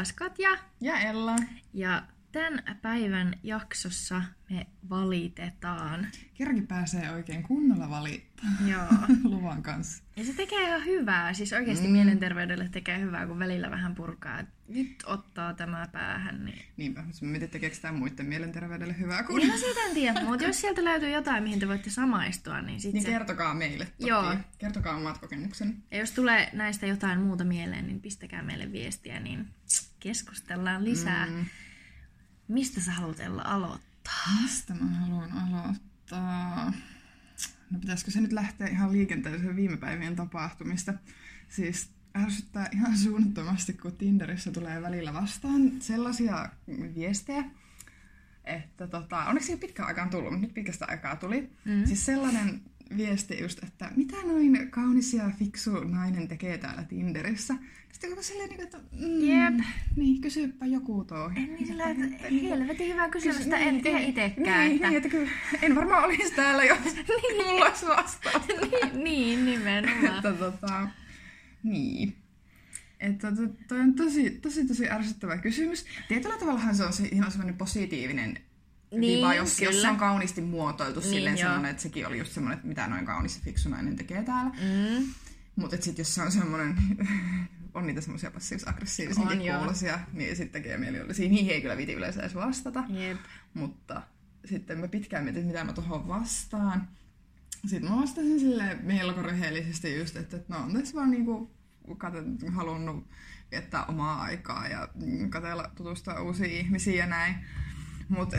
taas Katja. Ja Ella. Ja tämän päivän jaksossa me valitetaan. Kerrankin pääsee oikein kunnolla valittaa Joo. luvan kanssa. Ja se tekee ihan hyvää. Siis oikeasti mm. mielenterveydelle tekee hyvää, kun välillä vähän purkaa. Nyt ottaa tämä päähän. Niin... Niinpä, mä mietin, tekeekö tämä muiden mielenterveydelle hyvää. Kun... Niin no siitä en tiedä, mutta jos sieltä löytyy jotain, mihin te voitte samaistua, niin sitten Niin se... kertokaa meille toki. Joo. Kertokaa omat kokemuksen. Ja jos tulee näistä jotain muuta mieleen, niin pistäkää meille viestiä, niin keskustellaan lisää. Mm. Mistä sä haluat Ella aloittaa? Mistä mä haluan aloittaa? No pitäisikö se nyt lähteä ihan liikenteeseen viime päivien tapahtumista? Siis ärsyttää ihan suunnattomasti, kun Tinderissä tulee välillä vastaan sellaisia viestejä, että tota, onneksi ei pitkään aikaan tullut, mutta nyt pitkästä aikaa tuli. Mm. Siis sellainen viesti just, että mitä noin kaunis ja fiksu nainen tekee täällä Tinderissä. Sitten koko silleen, niin, että mm, Jep. niin, kysypä joku tuo. En niin sillä, että helvetin hyvää kysymystä, en tiedä itsekään. Niin, että... niin, että kyllä, en varmaan olisi täällä, jos niin. mulla olisi vastaus. niin, niin, nimenomaan. että tota, niin. Että to, toi on tosi, tosi, tosi ärsyttävä kysymys. Tietyllä tavallahan se on se, ihan semmoinen positiivinen Niin, viva, jos, jos se on kauniisti muotoiltu Niin, silleen joo. semmoinen, että sekin oli just semmoinen, että mitä noin kaunis ja fiksu nainen tekee täällä. Mm. Mutta sitten jos se on semmoinen, on niitä semmoisia passiivis-aggressiivisia kuulosia, niin sitten tekee mieli olla. Niihin ei kyllä viti yleensä edes vastata. Jep. Mutta sitten mä pitkään mietin, mitä mä tuohon vastaan. Sitten mä vastasin sille melko rehellisesti just, että no on tässä vaan niinku halunnut viettää omaa aikaa ja mm, katella, tutustua uusiin ihmisiin ja näin. Mutta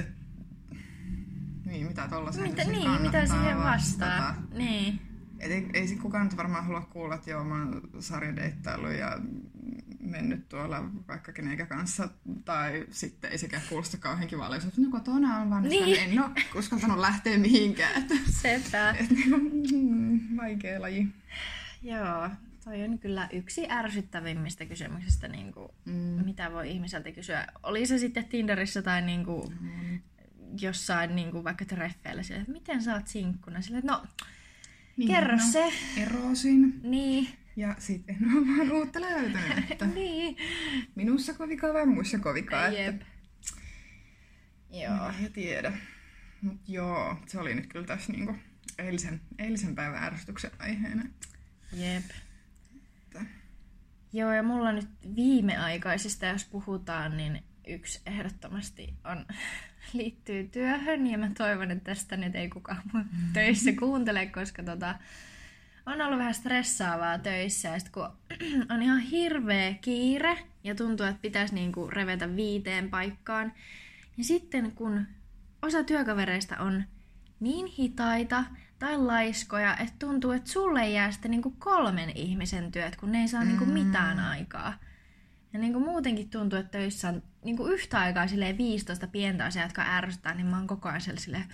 niin, mitä tollasen Mitä, niin, mitä siihen vastata. vastaa? Niin. Et ei, ei sit kukaan nyt varmaan halua kuulla, että joo, mä oon sarjadeittailu ja mennyt tuolla vaikka kenenkä kanssa, tai sitten ei sekään kuulosta kauhean kivalle, jos no kotona on vaan, Niin. en ole uskaltanut lähteä mihinkään. Että, Sepä. et, niinku, mm, vaikea laji. Joo, toi on kyllä yksi ärsyttävimmistä kysymyksistä, niin kuin, Mm. mitä voi ihmiseltä kysyä. Oli se sitten Tinderissä tai niin kuin, jossain niin kuin vaikka treffeillä, sille, että miten sä oot sinkkuna? Sille, että no, Niin, kerro no, se. Erosin Niin, ja sitten en ole vaan uutta löytänyt, että niin. minussa kovikaa vai muissa kovikaa. Jep. Että Joo. En tiedä. Mut joo, se oli nyt kyllä tässä niinku eilisen, eilisen päivän ärsytyksen aiheena. Jep. Että- Joo, ja mulla nyt viimeaikaisista, jos puhutaan, niin yksi ehdottomasti on, liittyy työhön, ja mä toivon, että tästä nyt ei kukaan mun töissä kuuntele, koska tota, on ollut vähän stressaavaa töissä, ja sit kun on ihan hirveä kiire, ja tuntuu, että pitäisi niinku revetä viiteen paikkaan, ja sitten kun osa työkavereista on niin hitaita tai laiskoja, että tuntuu, että sulle jää sitten niinku kolmen ihmisen työt, kun ne ei saa niinku mitään aikaa. Ja niinku muutenkin tuntuu, että töissä on niinku yhtä aikaa silleen 15 pientä asiaa, jotka ärsyttää, niin mä oon koko ajan silleen,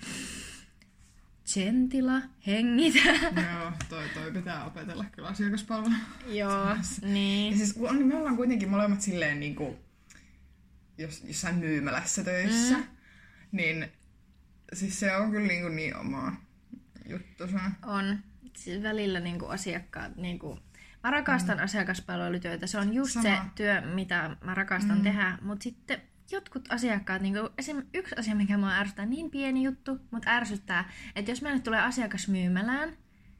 Gentila, hengitä. Joo, toi, toi pitää opetella kyllä asiakaspalvelu. Joo, Ja niin. siis kun on, me ollaan kuitenkin molemmat silleen niinku, jos, jossain myymälässä töissä, mm. niin siis se on kyllä niinku niin oma juttusa. On. Siis välillä niinku asiakkaat, niinku, mä rakastan mm. asiakaspalvelutyötä, se on just Sama. se työ, mitä mä rakastan mm. tehdä, mutta sitten jotkut asiakkaat, niinku, esim. yksi asia, mikä mua ärsyttää, niin pieni juttu, mutta ärsyttää, että jos meille tulee asiakas myymälään,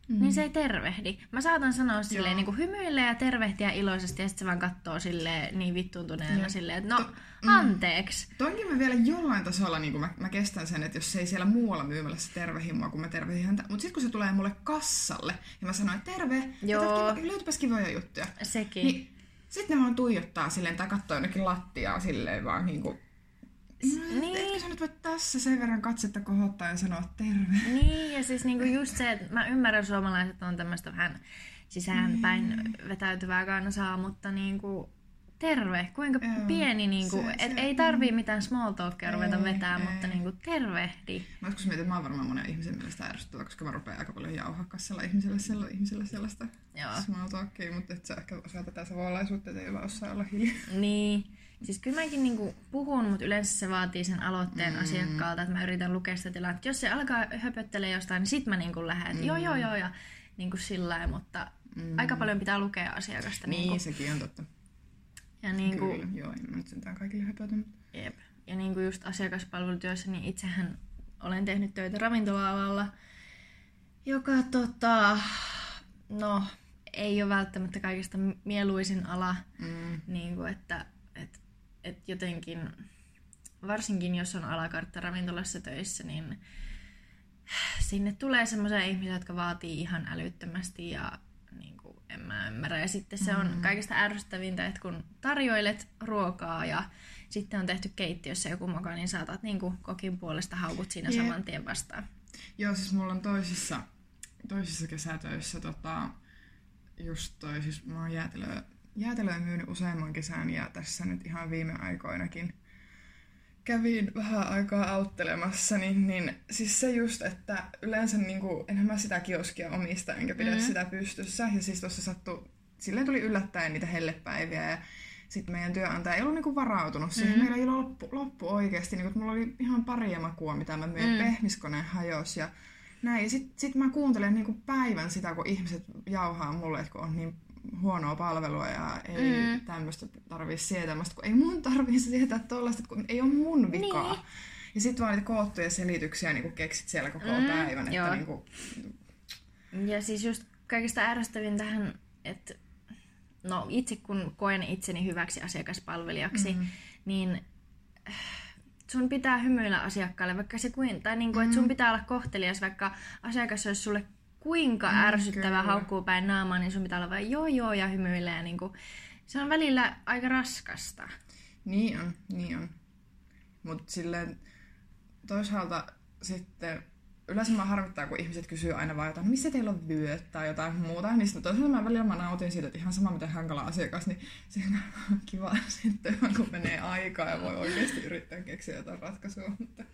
mm. niin se ei tervehdi. Mä saatan sanoa silleen niinku hymyille ja tervehtiä iloisesti ja sitten se vaan katsoo silleen niin vittuuntuneena Joo. silleen, että no, To- mm. anteeksi. Toinkin mä vielä jollain tasolla, niin mä, mä kestän sen, että jos se ei siellä muualla myymälässä tervehi mua, kun mä tervehdin häntä. Mutta sitten kun se tulee mulle kassalle ja mä sanoin, että terve, Joo. kiva, löytypäs kivoja juttuja. Sekin. Niin, sitten ne vaan tuijottaa silleen tai katsoo jonnekin lattiaa silleen vaan niinku... Niin. Niin. Etkö sä nyt voi tässä sen verran katsetta kohottaa ja sanoa terve? Niin, ja siis niinku just se, että mä ymmärrän suomalaiset on tämmöistä vähän sisäänpäin vetäytyvää kansaa, mutta niinku terve, kuinka Joo, pieni, niinku, se- et se- ei tarvii mitään small talkia ruveta Ei, vetää, ei. mutta niinku tervehdi. Mä joskus mietin, että mä oon varmaan monen ihmisen mielestä ärsyttävä, koska mä rupean aika paljon jauhaa kassalla ihmiselle, sella, ihmiselle sellaista Joo. small talkia, mutta et sä ehkä osaa tätä savolaisuutta, että ei vaan osaa olla hiljaa. Niin. Siis kyllä mäkin niinku puhun, mutta yleensä se vaatii sen aloitteen mm. asiakkaalta, että mä yritän lukea sitä tilannetta. Jos se alkaa höpöttelee jostain, niin sit mä niinku lähden, että joo joo joo ja niinku sillä lailla, mutta mm. aika paljon pitää lukea asiakasta. Niin, Niinku, sekin on totta. Ja niin kuin, Kyllä, joo, en mä nyt sentään kaikille höpötä. mutta- Jep. Ja niin kuin just asiakaspalvelutyössä, niin itsehän olen tehnyt töitä ravintola-alalla, joka tota, no, ei ole välttämättä kaikista mieluisin ala, Mm. niin kuin että et, et jotenkin, varsinkin jos on alakartta ravintolassa töissä, niin sinne tulee semmoisia ihmisiä, jotka vaatii ihan älyttömästi ja niin kuin, en mä ymmärrä. Ja sitten se on kaikista ärsyttävintä, että kun tarjoilet ruokaa ja sitten on tehty keittiössä joku moka, niin saatat niin kuin kokin puolesta haukut siinä Jep. saman tien vastaan. Joo, siis mulla on toisissa, toisissa kesätöissä tota, just toi, siis mä oon jäätelöä, jäätelöä myynyt useamman kesän ja tässä nyt ihan viime aikoinakin kävin vähän aikaa auttelemassa, niin, niin siis se just, että yleensä niin kuin, enhän mä sitä kioskia omista enkä pidä mm. sitä pystyssä. Ja siis tuossa sattui, silleen tuli yllättäen niitä hellepäiviä ja sitten meidän työnantaja ei ollut niinku varautunut siihen. Mm. Meillä ei ollut loppu, loppu oikeasti. Niinku, että mulla oli ihan pari makua, mitä mä myin. Mm. Pehmiskone hajos ja näin. Ja sit, sit mä kuuntelen niinku päivän sitä, kun ihmiset jauhaa mulle, että kun on niin huonoa palvelua ja ei mm. tämmöistä tarvii sietämästä, kun ei mun tarvii sietää tollaista, kun ei ole mun vikaa. Niin. Ja sitten vaan niitä koottuja selityksiä niin keksit siellä koko mm, päivän. joo. Että niinku, Ja siis just kaikista ärsyttävintähän, että no itse kun koen itseni hyväksi asiakaspalvelijaksi, mm. niin äh, sun pitää hymyillä asiakkaalle, vaikka se kuin, tai niin kuin, että sun pitää olla kohtelias, vaikka asiakas olisi sulle kuinka ärsyttävä, haukkuu päin naamaa, niin sun pitää olla vain joo joo ja hymyillä ja niin kuin, se on välillä aika raskasta. Niin on, niin on. Mutta silleen toisaalta sitten yleensä mä harmittaa, kun ihmiset kysyy aina vaan jotain, missä teillä on vyöt tai jotain muuta. Niin sitten toisaalta mä välillä mä nautin siitä, että ihan sama miten hankala asiakas, niin siinä on kiva sitten, kun menee aikaa ja voi oikeasti yrittää keksiä jotain ratkaisua. Mutta,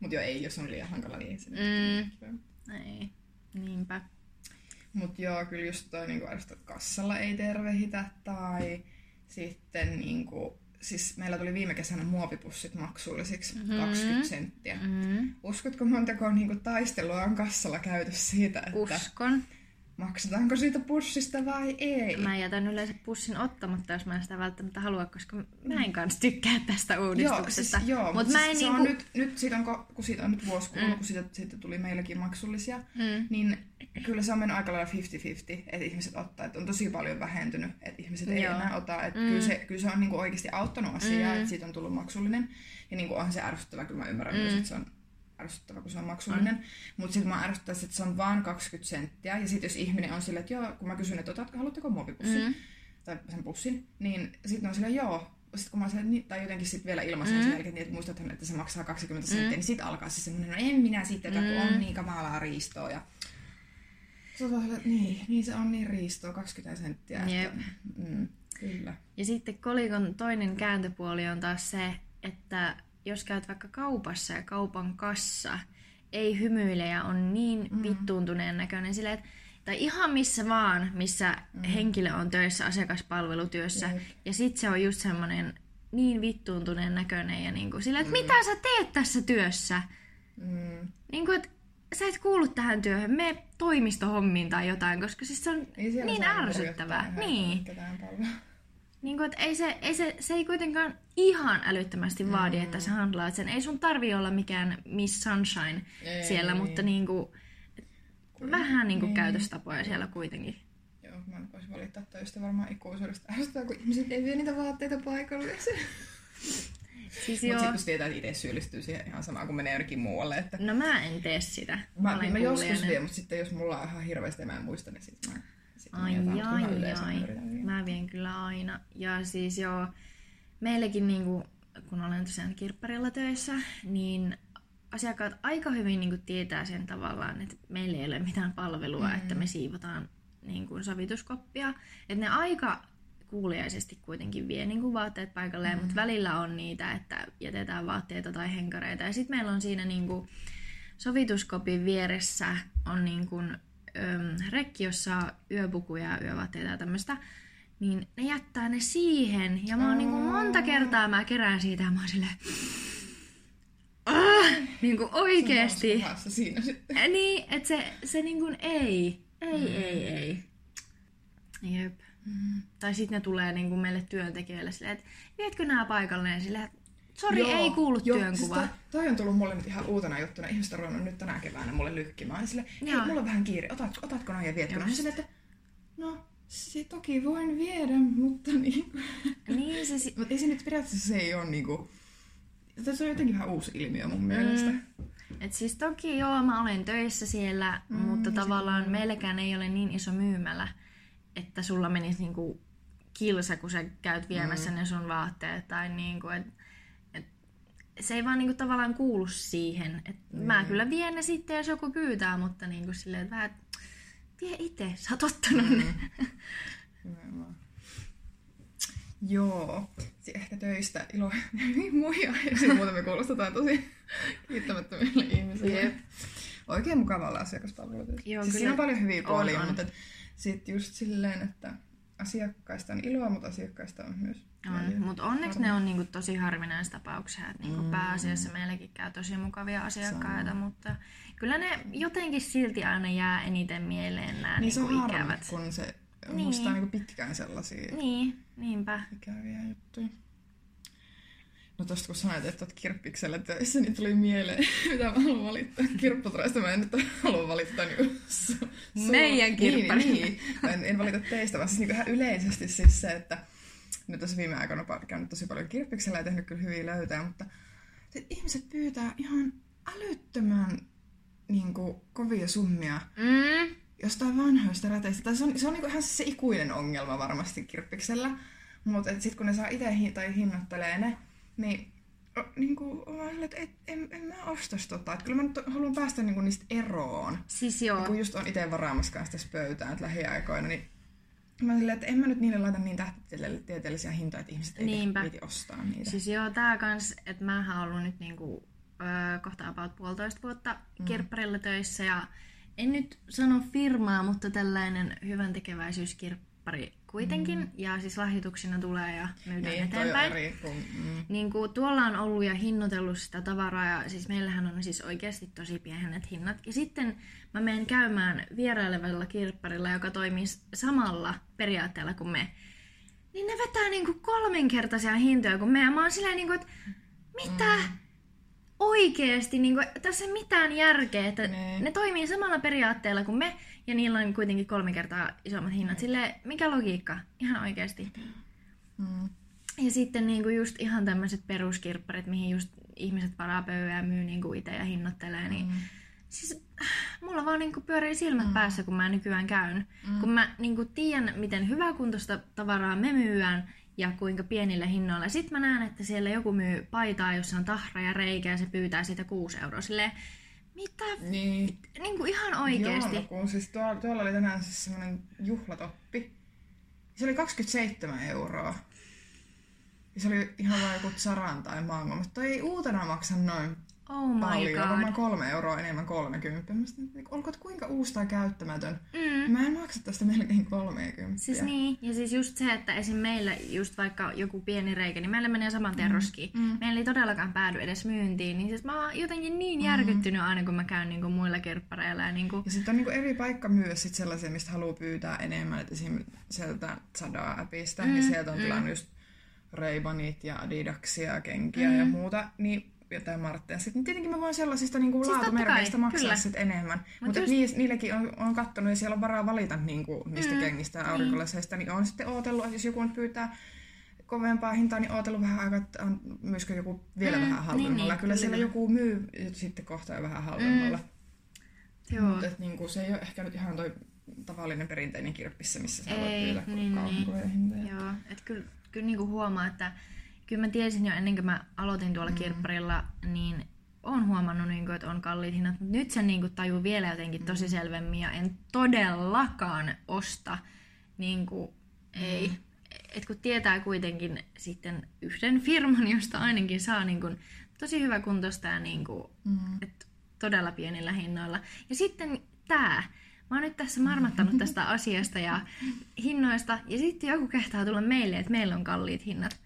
mutta joo, ei, jos on liian hankala, niin se Mm. Ei, niinpä. Mutta joo, kyllä just toi niinku, että kassalla ei tervehitä tai sitten niinku, siis meillä tuli viime kesänä muovipussit maksullisiksi, mm-hmm. 20 senttiä. Mm. Uskotko montako niinku, taistelua on kassalla käyty siitä, että Uskon. Maksetaanko siitä pussista vai ei? Mä jätän yleensä pussin ottamatta, jos mä en sitä välttämättä halua, koska mä en kanssa tykkää tästä uudistuksesta. Joo, siis, joo, Mut mutta mä siis, en se niinku... on nyt, nyt siitä on, kun siitä on nyt vuosi kulunut, mm. kun siitä, siitä tuli meillekin maksullisia, Mm. niin kyllä se on mennyt aika lailla 50-50, että ihmiset ottaa. Että on tosi paljon vähentynyt, että ihmiset ei Joo. enää ota. Että Mm. kyllä, se, kyllä se on niinku oikeasti auttanut asiaa, Mm. että siitä on tullut maksullinen. Ja niinku onhan se ärsyttävä, kyllä mä ymmärrän Mm. myös, että se on ärsyttävä, kun se on maksullinen. Mm. Mutta sitten mä ärsyttäisin, että se on vaan 20 senttiä. Ja sitten jos ihminen on silleen, että joo, kun mä kysyn, että otatko, haluatteko muovipussin? Mm. tai sen pussin, niin sitten on silleen, joo. Sitten kun mä silleen, tai jotenkin sitten vielä ilmaisen Mm. sen jälkeen, niin, että muistathan, että se maksaa 20 senttiä, niin sitten alkaa se semmoinen, no en minä sitten, että kun on niin kamalaa riistoa. Ja... Että niin, niin se on niin riistoa, 20 senttiä. Jep. Että, mm, kyllä. Ja sitten kolikon toinen kääntöpuoli on taas se, että jos käyt vaikka kaupassa ja kaupan kassa ei hymyile ja on niin mm. vittuuntuneen näköinen silleen, että tai ihan missä vaan, missä mm. henkilö on töissä asiakaspalvelutyössä. Jep. Ja sitten se on just semmoinen niin vittuuntuneen näköinen ja niin kuin silleen, että mitä sä teet tässä työssä? Mm. Niin kuin, että sä et kuulu tähän työhön, me toimistohommiin tai jotain, koska siis se on niin ärsyttävää. Niin. Niin kuin, että ei se, ei se, se ei kuitenkaan ihan älyttömästi vaadi, Mm. että sä handlaat sen. Ei sun tarvi olla mikään Miss Sunshine Ei. siellä, mutta niin kuin, vähän niin kuin Niin. käytöstapoja siellä kuitenkin. Joo, mä voisin valittaa töistä varmaan ikuisuudesta ärsyttää, kun ihmiset ei vie niitä vaatteita paikalle. Siis Mutta sitten kun tietää, että itse syyllistyy siihen ihan samaan kuin menee jonnekin muualle. Että no mä en tee sitä. mä, olen mä joskus vien, mutta sitten jos mulla on ihan hirveästi ja mä en muista, niin sitten mä, sit mä Ai ai ai. mä vien kyllä aina. Ja siis joo, meillekin niinku, kun olen tosiaan kirpparilla töissä, niin asiakkaat aika hyvin niinku tietää sen tavallaan, että meillä ei ole mitään palvelua, mm. että me siivotaan niinku sovituskoppia. Että ne aika kuuliaisesti kuitenkin vie niinku vaatteet paikalleen, mm. mutta välillä on niitä, että jätetään vaatteita tai henkareita. Ja sitten meillä on siinä niinku sovituskopin vieressä on niinku, rekki, jossa on yöpukuja ja yövaatteita ja tämmöistä. Niin ne jättää ne siihen. Ja mä oon niinku monta kertaa mä kerään siitä ja mä oon silleen... Ah, niinku oikeesti. Siinä. Niin, että se, se niinku ei. Ei, ei, ei. Jep. Mm. Tai sitten ne tulee niin kuin meille työntekijöille silleen, että vietkö nämä paikalleen silleen, että sori, ei kuulu työnkuva. Siis toi on tullut mulle nyt ihan uutena juttuna. Ihmiset on ruvennut nyt tänä keväänä mulle lykkimään. Sille, hei, mulla on vähän kiire, otatko, otatko noin ja vietkö noin? Sille, että no, se toki voin viedä, mutta niin. niin se si- Mutta ei se nyt periaatteessa se ei ole niinku... Tässä on jotenkin vähän uusi ilmiö mun mielestä. Mm. Et siis toki joo, mä olen töissä siellä, mm, mutta tavallaan se... meilläkään ei ole niin iso myymälä, että sulla menisi niinku kilsa, kun sä käyt viemässä mm. ne sun vaatteet. Tai niinku, et, se ei vaan niinku tavallaan kuulu siihen. Et mm. Mä kyllä vien ne sitten, jos joku pyytää, mutta niinku silleen, että vähän, vie itse, sä oot ottanut mm. ne. Joo, ehkä töistä ilo muihin aiheisiin muuten me kuulostetaan tosi kiittämättömille ihmisille. Yep. Oikein mukava olla. Joo, siis siinä on paljon hyviä puolia, on, on. mutta sitten just silleen, että asiakkaista on iloa, mutta asiakkaista on myös on, mutta onneksi ne on niinku tosi harvinaisia tapauksia, että niinku mm. pääasiassa meilläkin käy tosi mukavia asiakkaita, Sama. mutta kyllä ne jotenkin silti aina jää eniten mieleen nämä niin niinku se on ikävät. Harmi, kun se niin. muistaa niinku pitkään sellaisia niin, niinpä. ikäviä juttuja. No tosta kun sanoit, että olet kirppiksellä töissä, niin tuli mieleen, mitä mä haluan valittaa. Kirpputraista mä en nyt halua valittaa niin su- Meidän kirppari. Niin, niin. En, en valita teistä, vaan siis niin ihan yleisesti siis se, että nyt tässä viime aikoina käynyt tosi paljon kirppiksellä ja tehnyt kyllä hyviä löytöjä, mutta ihmiset pyytää ihan älyttömän niin kuin, kovia summia mm. jostain vanhoista räteistä. Tai se on, se on niin kuin ihan se ikuinen ongelma varmasti kirppiksellä. Mutta sitten kun ne saa itse hi- tai hinnoittelee ne, niin niin kuin, että et, en, en mä ostaisi tota. Että kyllä mä nyt haluan päästä niin kuin niistä eroon. Siis joo. Ja kun just on itse varaamassa kanssa tässä pöytään että lähiaikoina, niin Mä silleen, että en mä nyt niille laita niin tähtitieteellisiä hintoja, että ihmiset Niinpä. ei ostaa niitä. Siis joo, tää kans, että mä oon ollut nyt niinku, öö, kohta about puolitoista vuotta mm. kirpparilla töissä ja en nyt sano firmaa, mutta tällainen hyvän tekeväisyyskirppari kuitenkin. Mm. Ja siis lahjoituksina tulee ja myydään niin, eteenpäin. Eri, kun, mm. niin kuin, tuolla on ollut ja hinnoitellut sitä tavaraa ja siis meillähän on siis oikeasti tosi pienet hinnat. Ja sitten mä menen käymään vierailevalla kirpparilla, joka toimii samalla periaatteella kuin me. Niin ne vetää niin kuin kolminkertaisia hintoja kuin me. Ja mä oon silleen, niin kuin, että mitä? Mm oikeesti, niin kuin, tässä ei mitään järkeä, että ne. ne toimii samalla periaatteella kuin me, ja niillä on kuitenkin kolme kertaa isommat hinnat. Sille mikä logiikka? Ihan oikeasti. Mm. Ja sitten niin kuin just ihan tämmöiset peruskirpparit, mihin just ihmiset varaa ja myy niin kuin itse ja hinnoittelee, niin mm. Siis mulla vaan niin kuin pyörii silmät mm. päässä, kun mä nykyään käyn. Mm. Kun mä niin kuin tiedän, miten hyväkuntoista tavaraa me myyään, ja kuinka pienillä hinnoilla. Sitten mä näen, että siellä joku myy paitaa, jossa on tahra ja reikä ja se pyytää siitä 6 euroa. Silleen, mitä? Niin. niin kuin ihan oikeesti. Joo, kun siis tuolla, tuolla oli tänään siis semmoinen juhlatoppi. Se oli 27 euroa. Ja se oli ihan vain joku Zaran tai Mango, mutta ei uutena maksa noin Oh my paljon, god. varmaan kolme euroa enemmän 30. Mä sitten, niin olkoon kuinka uusi tai käyttämätön. Mm. Mä en maksa tästä melkein 30. Siis niin, ja siis just se, että esim. meillä just vaikka joku pieni reikä, niin meillä menee saman tien mm. roskiin. Mm. Meillä ei todellakaan päädy edes myyntiin, niin siis mä oon jotenkin niin mm. järkyttynyt aina, kun mä käyn niin kuin muilla kirppareilla. Ja, niin kuin... ja sitten on niin kuin eri paikka myös sit sellaisia, mistä haluaa pyytää enemmän. Et esim. sieltä Zada-appista, mm. niin sieltä on mm. tilannut just Reibanit ja Adidaksia, kenkiä mm. ja muuta. Niin jotain Martteja. Sitten tietenkin mä voin sellaisista niin kuin siis laatumerkeistä maksaa kyllä. sit enemmän. Mut Mutta just... niis, niillekin on, on kattonut ja siellä on varaa valita niin kuin, niistä mm. kengistä ja niin. aurinkolaseista, niin on sitten ootellut, että jos joku nyt pyytää kovempaa hintaa, niin ootellut vähän aikaa, että on myöskö joku vielä mm, vähän halvemmalla. Niin, niin, kyllä siellä joku myy sitten kohta jo vähän halvemmalla. Mm. Mutta niin se ei ole ehkä nyt ihan toi tavallinen perinteinen kirppissä, missä sä voit pyytää niin, niin. hintoja. Joo, että kyllä, kyllä niin kuin huomaa, että kyllä mä tiesin jo ennen kuin mä aloitin tuolla mm. kirpparilla, niin on huomannut, niin kuin, että on kalliit hinnat, mutta nyt sen niin kuin, tajuu vielä jotenkin tosi mm. selvemmin ja en todellakaan osta. Niin kuin, ei. Mm. Et kun tietää kuitenkin sitten yhden firman, josta ainakin saa niin kuin, tosi hyvä kuntosta ja niin kuin, mm. et todella pienillä hinnoilla. Ja sitten tämä. Mä oon nyt tässä marmattanut tästä asiasta ja hinnoista, ja sitten joku kehtaa tulla meille, että meillä on kalliit hinnat.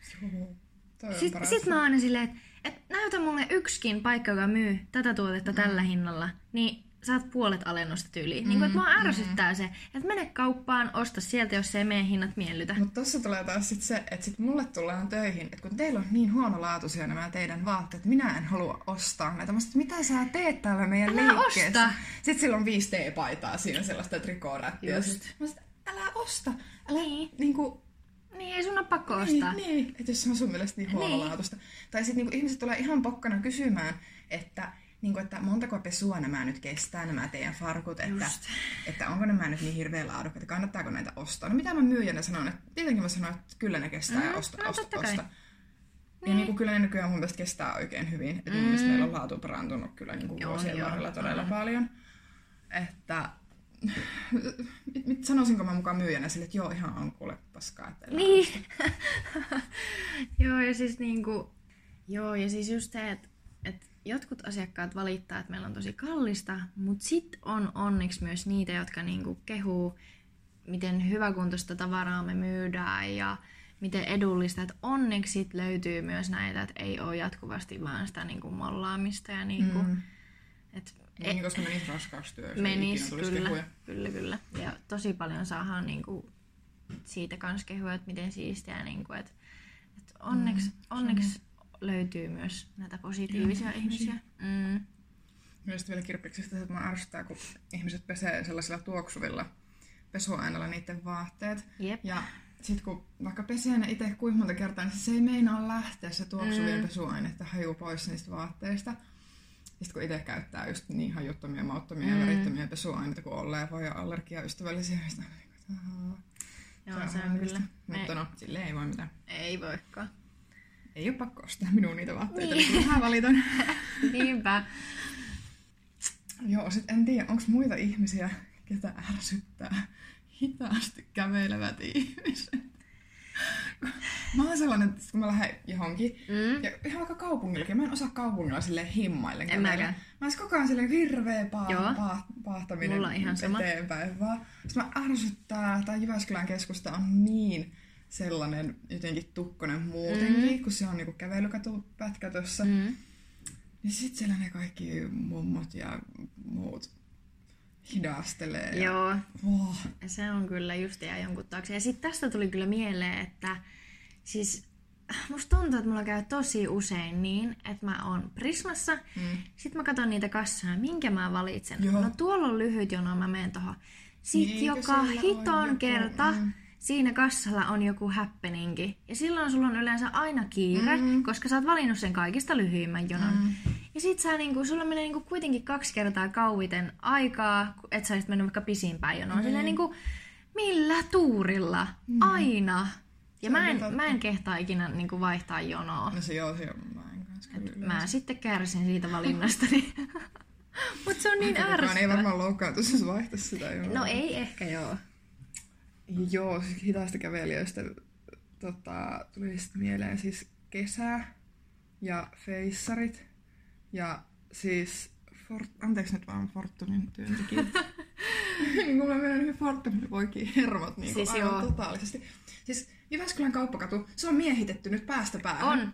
Sitten sit mä oon silleen, että et näytä mulle yksikin paikka, joka myy tätä tuotetta mm. tällä hinnalla. Niin saat puolet alennusta tyyliin. Mm, niin kuin, että mua ärsyttää mm. se, että mene kauppaan, osta sieltä, jos se meidän hinnat miellytä. Mutta tossa tulee taas sit se, että sit mulle tullaan töihin, että kun teillä on niin huonolaatuisia nämä teidän vaatteet, minä en halua ostaa näitä. Mä sit, mitä sä teet täällä meidän Älä liikkeessä? osta. Sitten sillä on 5 T-paitaa siinä sellaista trikoorättiä. Mä sit, älä osta. Älä Niin. niinku, Niin, ei sun ole pakko niin, ostaa. niin, että jos se on sun mielestä niin huonolaatuista. Tai sitten niinku, ihmiset tulee ihan pokkana kysymään, että, niinku, että montako pesua nämä nyt kestää, nämä teidän farkut, että, Just. että onko nämä nyt niin hirveän laadukkaita, kannattaako näitä ostaa. No mitä mä myyjänä sanon, että tietenkin mä sanon, että kyllä ne kestää Mm, ja osta, no osta, osta. Ja niin kuin kyllä ne nykyään mun mielestä kestää oikein hyvin. Että mun mielestä meillä on laatu parantunut kyllä niin kuin Joo, vuosien joo. varrella todella paljon. Että mit, mit, sanoisinko mä mukaan myyjänä sille, että joo ihan on kuule paskaa. Että Niin. joo, ja siis niinku... Joo, ja siis just se, että et jotkut asiakkaat valittaa, että meillä on tosi kallista, mutta sit on onneksi myös niitä, jotka niinku kehuu, miten hyväkuntoista tavaraa me myydään ja miten edullista. Että onneksi sit löytyy myös näitä, että ei ole jatkuvasti vaan sitä niinku mollaamista ja niinku... Mm. Et, Niin, koska menisi jos ei Menis, kyllä, kehuja. kyllä, kyllä. Ja tosi paljon saadaan niinku siitä kans kehuja, että miten siistiä. Niinku, et, et onneksi, mm, onneksi löytyy myös näitä positiivisia Joo, ihmisiä. Mm. Myös vielä kirppiksistä, että mä ärsyttää, kun ihmiset pesee sellaisilla tuoksuvilla pesuaineilla niiden vaatteet. Jep. Ja sitten kun vaikka pesee ne itse kuinka monta kertaa, niin se ei meinaa lähteä se tuoksuvien Mm. mm. pesuainetta haju pois niistä vaatteista. Sitten kun itse käyttää just niin hajuttomia, mauttomia mm. Mm. ja värittömiä pesuaineita kuin olleen voi ja allergiaystävällisiä, niin on niin ahaa, Joo, se on harmillista. kyllä. Mutta no, silleen ei voi mitään. Ei voikaan. Ei ole pakko ostaa minun niitä vaatteita, Niin. niin. vähän valitan. Niinpä. Joo, sit en tiedä, onko muita ihmisiä, ketä ärsyttää hitaasti kävelevät ihmiset. Mä oon sellainen, että kun mä lähden johonkin, Mm. ja ihan vaikka kaupungillakin, mä en osaa kaupungilla silleen himmaille En mäkään. Mä ois koko ajan silleen hirveä Joo. paa, paa, paahtaminen Mulla on ihan sama. eteenpäin vaan. Sitten mä ärsyttää, tai Jyväskylän keskusta on niin sellainen jotenkin tukkonen muutenkin, mm. kun se on niinku kävelykatupätkä tuossa. Mm. Ja sit siellä ne kaikki mummot ja muut hidastelee. Ja... Joo, Oh. se on kyllä just ja jonkun taakse. Ja sitten tästä tuli kyllä mieleen, että siis musta tuntuu, että mulla käy tosi usein niin, että mä oon Prismassa, Mm. Sitten mä katson niitä kassoja, minkä mä valitsen. Joo. No tuolla on lyhyt jono, mä menen tohon. Sitten Niinkö joka hiton joku- kerta mm. siinä kassalla on joku happeningi. Ja silloin sulla on yleensä aina kiire, Mm. koska sä oot valinnut sen kaikista lyhyimmän jonon. Mm. Ja sit sä niinku, sulla menee niinku kuitenkin kaksi kertaa kauiten aikaa, että sä olisit mennyt vaikka pisimpään jonoon. Mm. Silleen niinku, millä tuurilla? Aina. Ja Se mä en, totta. mä en kehtaa ikinä niinku vaihtaa jonoa. No se joo, se on mä en kanssa. Mä sitten kärsin siitä valinnastani. Mutta se on niin Kukaan ei varmaan loukkaantuisi, jos vaihtaisi sitä. Joo. No ei ehkä joo. Joo, siis hitaista kävelijöistä tota, tuli sitten mieleen siis kesä ja feissarit ja siis, for, anteeksi nyt vaan Fortunin työntekijät. niin kun mä menen yhden Fortunin poikiin hermot niin Siis aivan joo. totaalisesti. Siis Jyväskylän kauppakatu, se on miehitetty nyt päästä päähän. On.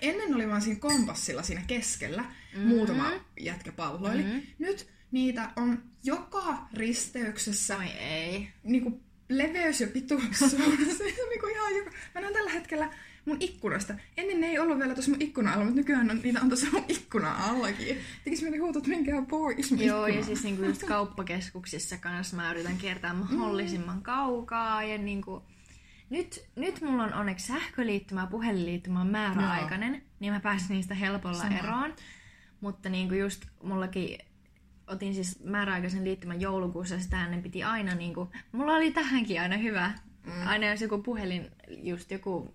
Ennen oli vaan siinä kompassilla siinä keskellä mm-hmm. muutama jätkä palloili. Mhm. Mm-hmm. Nyt niitä on joka risteyksessä Oi ei. niinku leveys ja pituus. Se on niinku ihan joka... Mä näen tällä hetkellä mun ikkunasta. Ennen ne ei ollut vielä tuossa mun ikkuna alla, mutta nykyään on, niitä on tuossa mun ikkuna allakin. Tekis mieli huutot menkää pois mun Joo, ja siis niinku just kauppakeskuksissa kanssa mä yritän kiertää mahdollisimman kaukaa. Ja niinku, nyt, nyt mulla on onneksi sähköliittymä ja puhelinliittymä on määräaikainen, niin mä pääsin niistä helpolla Sama. eroon. Mutta niinku just mullakin otin siis määräaikaisen liittymän joulukuussa ja sitä ennen piti aina niinku, mulla oli tähänkin aina hyvä. Mm. Aina jos joku puhelin, just joku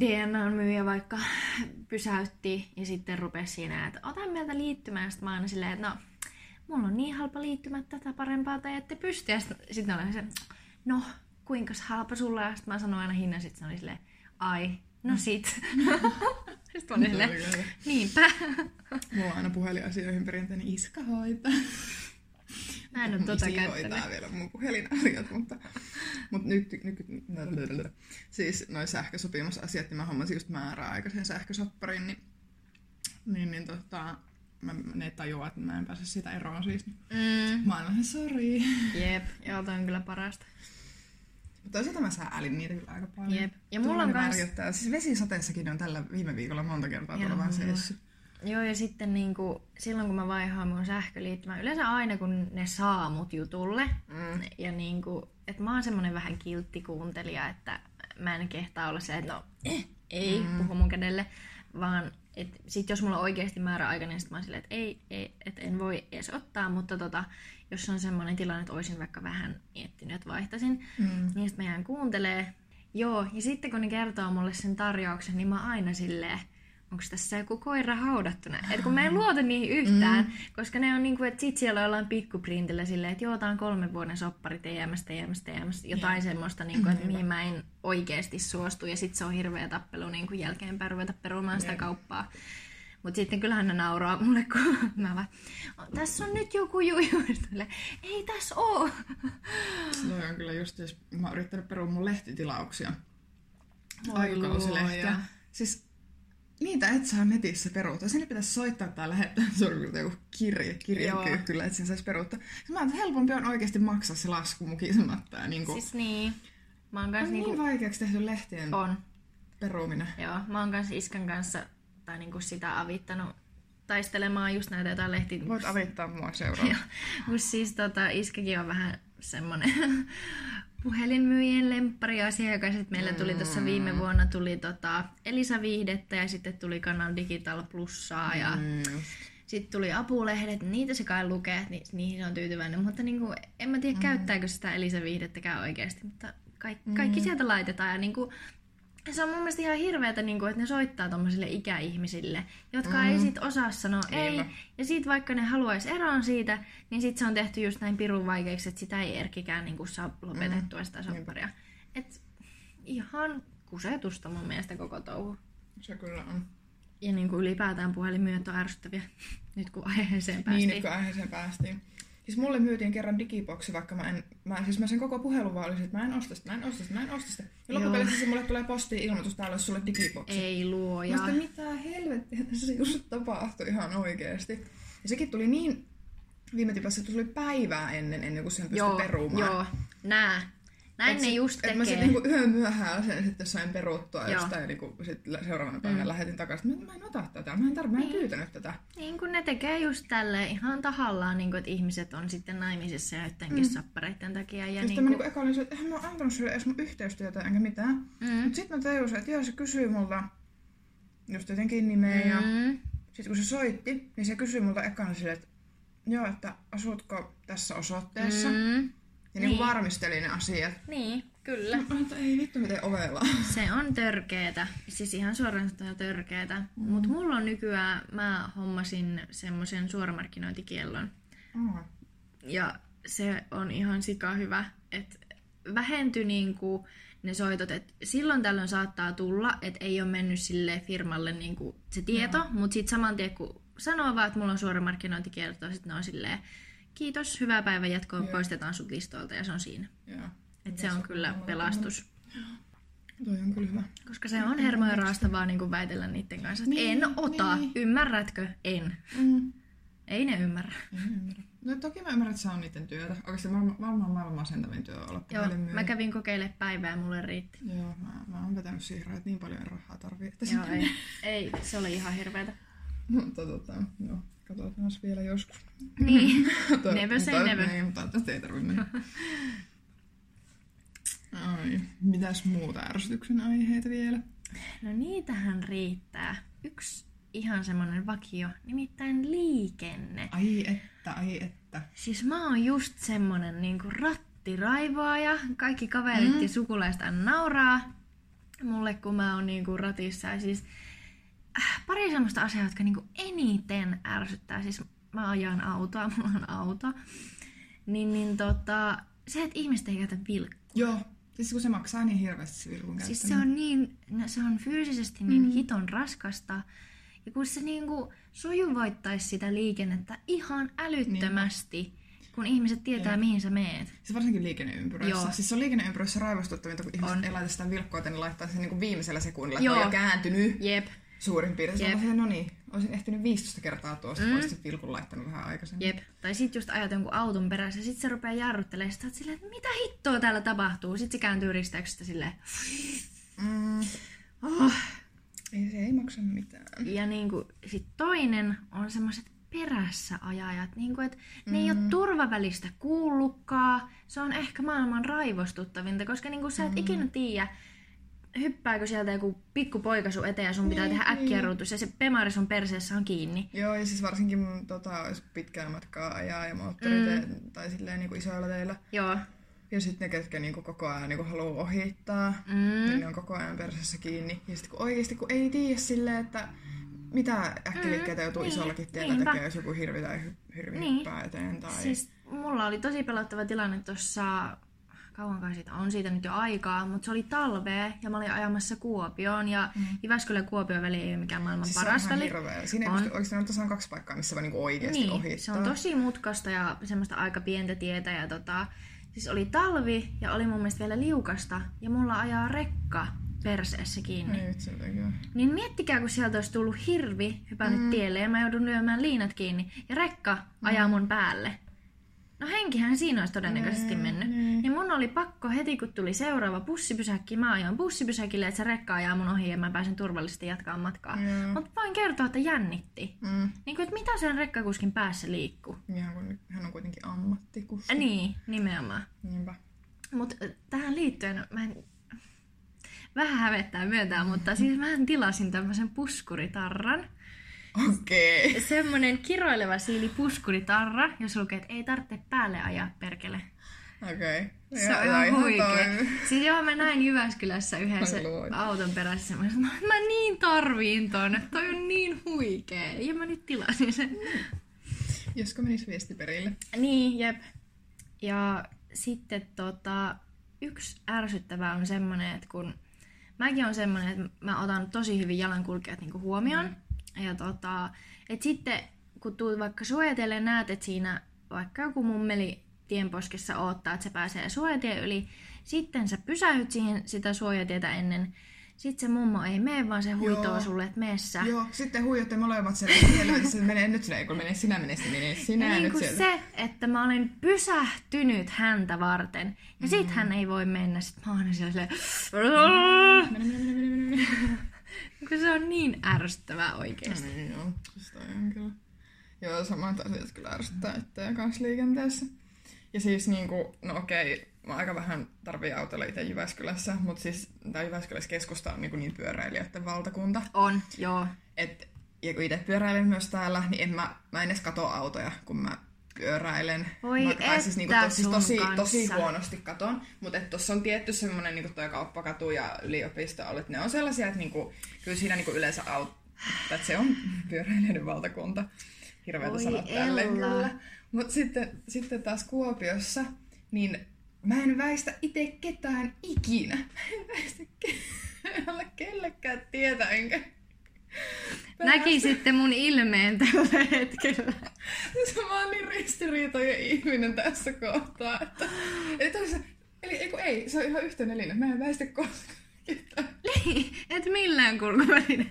DNA-myyjä vaikka pysäytti ja sitten rupesi siinä, että ota meiltä liittymää. Sitten mä aina silleen, että no, mulla on niin halpa liittymä, tätä parempaa te ette pysty. Ja sitten oli se, no, kuinka halpa sulla? Ja sitten mä sanoin aina hinnan, sitten se oli silleen, ai, no sit. sitten mä olin silleen, niinpä. Mulla on aina puhelinasioihin perinteinen iska hoitaa. Mä en ole tota käyttänyt. vielä mun puhelinasiat, mutta, mutta nyt, nyt, siis noin sähkösopimusasiat, niin mä hommasin just määräaikaisen sähkösopparin, niin, niin, niin tota, mä, ne tajuaa, että mä en pääse siitä eroon siis. Mm. Mä vähän sori. Jep, joo, toi on kyllä parasta. Mutta toisaalta mä säälin niitä kyllä aika paljon. Jep. Ja mulla on kans... Siis vesisateessakin on tällä viime viikolla monta kertaa tuolla Ihan vaan seissyt. Joo, ja sitten niinku, silloin kun mä vaihaan mun sähköliittymä, yleensä aina kun ne saa mut jutulle, Mm. ja niinku, että mä oon semmonen vähän kiltti kuuntelija, että mä en kehtaa olla se, että no, eh, ei, mm. puhu mun kädelle, vaan et sit jos mulla on oikeasti määräaika, niin sit mä oon silleen, että ei, ei että en voi edes ottaa, mutta tota, jos on semmoinen tilanne, että olisin vaikka vähän miettinyt, että vaihtaisin, Mm. niin sit mä jään kuuntelee. Joo, ja sitten kun ne kertoo mulle sen tarjouksen, niin mä oon aina silleen, onko tässä joku koira haudattuna? Et kun mä en luota niihin yhtään, mm. koska ne on niinku, että sit siellä on jollain pikkuprintillä silleen, että joo, tää on kolmen vuoden soppari TMS, TMS, TMS, jotain semmoista, niinku, että mihin mä en oikeasti suostu, ja sit se on hirveä tappelu niinku jälkeenpäin ruveta perumaan sitä Jep. kauppaa. Mutta sitten kyllähän ne nauraa mulle, kun mä vaan, tässä on nyt joku juju. Ei tässä oo. Toi on kyllä just, jos mä oon yrittänyt perua mun lehtitilauksia. Aikakausilehtiä. Siis niitä et saa netissä peruuttaa. Sinne pitäisi soittaa tai lähettää sormilta joku kirje, kirjekyyhkyllä, että sen saisi peruuttaa. Mä ajattelin, että helpompi on oikeasti maksaa se lasku mukisematta. Ja niinku, Siis niin. Mä oon on kans niin niinku... vaikeaksi tehty lehtien On. peruminen. Joo, mä oon kans iskän kanssa tai niinku sitä avittanut taistelemaan just näitä jotain lehti... Voit avittaa mua seuraavaksi. Kun siis tota, iskäkin on vähän semmonen puhelinmyyjien lemppariasiakas, että meillä tuli tuossa viime vuonna tuli tota Elisa Viihdettä ja sitten tuli Kanal Digital Plussaa ja Mm, sitten tuli apulehdet, niitä se kai lukee, niin niihin se on tyytyväinen, mutta niinku, en mä tiedä käyttääkö sitä Elisa Viihdettäkään oikeasti, mutta kaikki, kaikki sieltä laitetaan ja niinku, se on mun mielestä ihan hirveetä, niinku, että ne soittaa tommosille ikäihmisille, jotka mm. ei sit osaa sanoa ei. Niinpä. Ja sit vaikka ne haluaisi eroon siitä, niin sit se on tehty just näin pirun vaikeaksi, että sitä ei Erkkikään niinku saa lopetettua sitä sopparia. Et ihan kusetusta mun mielestä koko touhu. Se kyllä on. Ja niinku ylipäätään puhelinmyyjät on ärsyttäviä, nyt kun aiheeseen päästiin. Niin, nyt kun aiheeseen päästiin. Siis mulle myytiin kerran digiboksi, vaikka mä en, mä, siis mä sen koko puhelun vaan olisin, että mä en osta sitä, mä en osta sitä, mä en osta sitä. Ja loppupeleissä se mulle tulee postiin ilmoitus, täällä olisi sulle digiboksi. Ei Mä luoja. sitten, mitä helvettiä tässä just tapahtui ihan oikeesti. Ja sekin tuli niin viime tipassa, että se tuli päivää ennen, ennen kuin sen pystyi Joo, perumaan. joo, nää. Näin Et ne sit- just et tekee. mä sitten niinku yön myöhään sen sitten sain peruttua Joo. jostain ja niinku sit seuraavana päivänä mm. lähetin takaisin. Mä, mä en ota tätä, mä en tarvitse, mä en pyytänyt tätä. Niin kun ne tekee just tälle ihan tahallaan, niin kun, että ihmiset on sitten naimisissa joidenkin mm. sappareiden takia. Ja Ja niin sitten mä niinku eka olin se, että eihän mä oon antanut sille edes mun yhteystietoa enkä mitään. Mm. Mut sit mä tajusin, että joo se kysyy multa just jotenkin nimeä ja mm, sit kun se soitti, niin se kysyi multa ekana silleen, että joo, että asutko tässä osoitteessa? Mm. Mm, Ja niinku Niin. varmisteli ne asiat. niin, kyllä. Mä että ei vittu miten ovella. Se on törkeetä, siis ihan suoraan sanottuna törkeetä. Mm. Mutta mulla on nykyään, mä hommasin semmoisen suoramarkkinointikiellon. Oh. Ja se on ihan sika hyvä, että vähentyi niinku ne soitot, että silloin tällöin saattaa tulla, että ei ole mennyt sille firmalle niinku se tieto, no. mutta sitten saman tien kun sanoo vaan, että mulla on suoramarkkinointikielto, sitten ne on silleen, kiitos, hyvää päivän jatkoa, Joo. poistetaan sut listoilta ja se on siinä. Joo. Et se on kyllä pelastus. Toi on kyllä hyvä. Koska se on hermoja raastavaa niin väitellä niiden kanssa. Niin, en ota. niin. Ymmärrätkö? En. Mm. Ei ne ymmärrä. En ymmärrä. No toki mä ymmärrän, että se on niiden työtä. Oikeasti varmaan, varmaan maailman masentavin työ olla Joo, mä kävin kokeilemaan päivää ja mulle riitti. Joo, mä, mä oon vetänyt siihen, että niin paljon rahaa tarvii. Että Joo, ei, ei, se oli ihan hirveetä. Mutta tota, joo, katsotaan vielä joskus. Niin. Never say mutta- never. Niin, toivottavasti ei tarvitse mennä. Ai, mitäs muuta ärsytyksen aiheita vielä? No niitähän riittää. Yksi ihan semmonen vakio, nimittäin liikenne. Ai että, ai että. Siis mä oon just semmonen niinku rattiraivoaja. Kaikki kaverit mm. ja sukulaiset nauraa mulle, kun mä oon niinku ratissa. Ja siis pari semmoista asiaa, jotka niinku eniten ärsyttää. Siis mä ajan autoa, mulla on auto. Niin, niin tota, se, että ihmiset ei käytä vilkkua. Joo, siis kun se maksaa niin hirveästi se vilkun Siis se on, niin, no, se on fyysisesti niin mm. hiton raskasta. Ja kun se niinku sujuvoittaisi sitä liikennettä ihan älyttömästi, kun ihmiset tietää, Jep. mihin sä meet. Siis varsinkin liikenneympyröissä. Joo. Siis se on liikenneympyröissä raivostuttavinta, kun ihmiset On. ei laita sitä vilkkoa, että ne laittaa sen niin viimeisellä sekunnilla, että Joo. on jo kääntynyt. Jep. Suurin piirtein Jep. sellaisia, no niin, olisin ehtinyt 15 kertaa tuosta, Mm. mm. olisin vilkun laittanut vähän aikaisemmin. Jep. Tai sit just ajat jonkun auton perässä ja sit se rupeaa jarruttelemaan. Sit oot silleen, että mitä hittoa täällä tapahtuu? Sit se kääntyy risteyksestä silleen. Mm. Oh. Ei, se ei maksa mitään. Ja niinku, sit toinen on semmoiset perässä ajajat. Niinku, et ne ei ole turvavälistä kuullutkaan. Se on ehkä maailman raivostuttavinta, koska niinku, sä et ikinä tiedä, hyppääkö sieltä joku pikku poika sun eteen ja sun pitää Niin, tehdä niin. äkkijarrutus ja se pemari sun perseessä on kiinni. Joo, ja siis varsinkin mun, tota, jos pitkää matkaa ajaa ja moottorite- mm. tai silleen niin kuin isoilla teillä. Joo. Ja sitten ne, ketkä niinku koko ajan niinku haluaa ohittaa, Mm. niin ne on koko ajan persessä kiinni. Ja sitten kun oikeasti kun ei tiedä silleen, että mitä äkkiliikkeitä joutuu niin, isollakin tiellä niinpä. tekemään, jos joku hirvi tai hy- hirvi Niin. hyppää eteen. Tai... Siis mulla oli tosi pelottava tilanne tuossa, kauankaan siitä on siitä nyt jo aikaa, mutta se oli talvea ja mä olin ajamassa Kuopioon ja mm. Jyväskylän ja Kuopion väli ei ole mikään maailman siis paras väli. hirveä. Siinä On. on. oikeastaan tässä on kaksi paikkaa, missä voi niinku oikeasti Niin, ohittaa. se on tosi mutkasta ja semmoista aika pientä tietä ja tota, siis oli talvi ja oli mun mielestä vielä liukasta ja mulla ajaa rekka perseessä kiinni. Ei. Niin miettikää, kun sieltä olisi tullut hirvi hypännyt mm. tielle ja mä joudun lyömään liinat kiinni ja rekka mm. ajaa mun päälle. No henkihän siinä olisi todennäköisesti Mm, mennyt. niin. Niin mun oli pakko heti, kun tuli seuraava bussipysäkki, mä ajoin bussipysäkille, että se rekka ajaa mun ohi ja mä pääsen turvallisesti jatkaa matkaa. Joo. Mutta voin kertoa, että jännitti. Mm. Niin kuin, että mitä sen rekkakuskin päässä liikkuu. Ihan kun hän on kuitenkin ammattikuski. Niin, nimenomaan. Niinpä. Mutta tähän liittyen, mä en... Vähän hävettää myöntää, mutta siis mä tilasin tämmöisen puskuritarran. Okei. Semmonen kiroileva siili puskuritarra, jos lukee, että ei tarvitse päälle ajaa perkele. Okei. Se on ihan huikea. Siis joo, mä näin Jyväskylässä yhdessä auton perässä semmoisen, mä, mä niin tarviin ton, toi on niin huikea. Ja mä nyt tilasin sen. Josko menis viesti perille? Niin, jep. Ja sitten tota, yksi ärsyttävä on semmonen, että kun mäkin on semmonen, että mä otan tosi hyvin jalankulkijat niinku huomioon. Mm. Ja tota, et sitten kun tuut vaikka suojatelle näet, että siinä vaikka joku mummeli tienposkessa odottaa, että se pääsee suojatien yli. Sitten sä pysähyt siihen sitä suojatietä ennen. Sitten se mummo ei mene, vaan se huitoo Joo. sulle, että mene sä. Joo, sitten huijatte molemmat siellä tiellä, että se menee nyt sinä, kun menee sinä, menee sinä, menee sinä niin nyt kuin se, että mä olen pysähtynyt häntä varten. Ja sit hän ei voi mennä. Sit mä oon siellä silleen... Kun se on niin ärsyttävää oikeesti. Niin joo, toi on kyllä. Joo, samat asiat kyllä ärsyttää itseä kanssa liikenteessä. Ja siis niinku, no okei, mä aika vähän tarvii autolla itse Jyväskylässä, mutta siis tää Jyväskylässä keskusta on niinku niin pyöräilijöiden valtakunta. On, joo. Et, ja kun itse pyöräilen myös täällä, niin en mä, mä en edes kato autoja, kun mä pyöräilen. Voi mä, tai siis, niinku, että to, siis sun tosi, kanssa. tosi huonosti katon, mutta tuossa on tietty semmoinen niinku toi kauppakatu ja yliopisto, että ne on sellaisia, että niinku, kyllä siinä niinku yleensä aut, että se on pyöräilijöiden valtakunta. Hirveätä sanoa tälleen Ella. kyllä. Mutta sitten, sitten taas Kuopiossa, niin mä en väistä itse ketään ikinä. Mä en väistä ke- kellekään tietä, enkä Näki sitten mun ilmeen tällä hetkellä. Se mä oon niin ristiriitojen ihminen tässä kohtaa. Että, eli, toisa, eli eiku, ei, se on ihan yhteinen linja. Mä en väistä koskaan. Niin, et millään kulkuväline.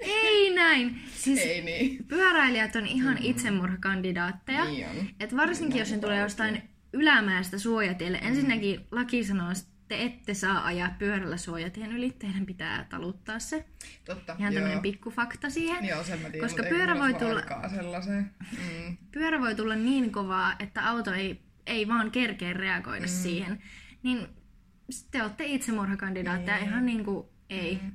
Ei näin. Siis Ei niin. pyöräilijät on ihan itsemurhakandidaatteja. Niin on. Et varsinkin jos ne tulee jostain ylämäestä suojatielle. Ensinnäkin laki sanoo, te ette saa ajaa pyörällä suojatien yli. Teidän pitää taluttaa se. Totta, Ihan joo. tämmöinen pikku fakta siihen. Joo, sen mä tiedän, Koska pyörä voi tulla-. Mm. pyörä voi tulla niin kovaa, että auto ei, ei vaan kerkeä reagoida mm. siihen, niin te olette itsemurhakandidaatteja Niin. ihan niin kuin ei. Mm.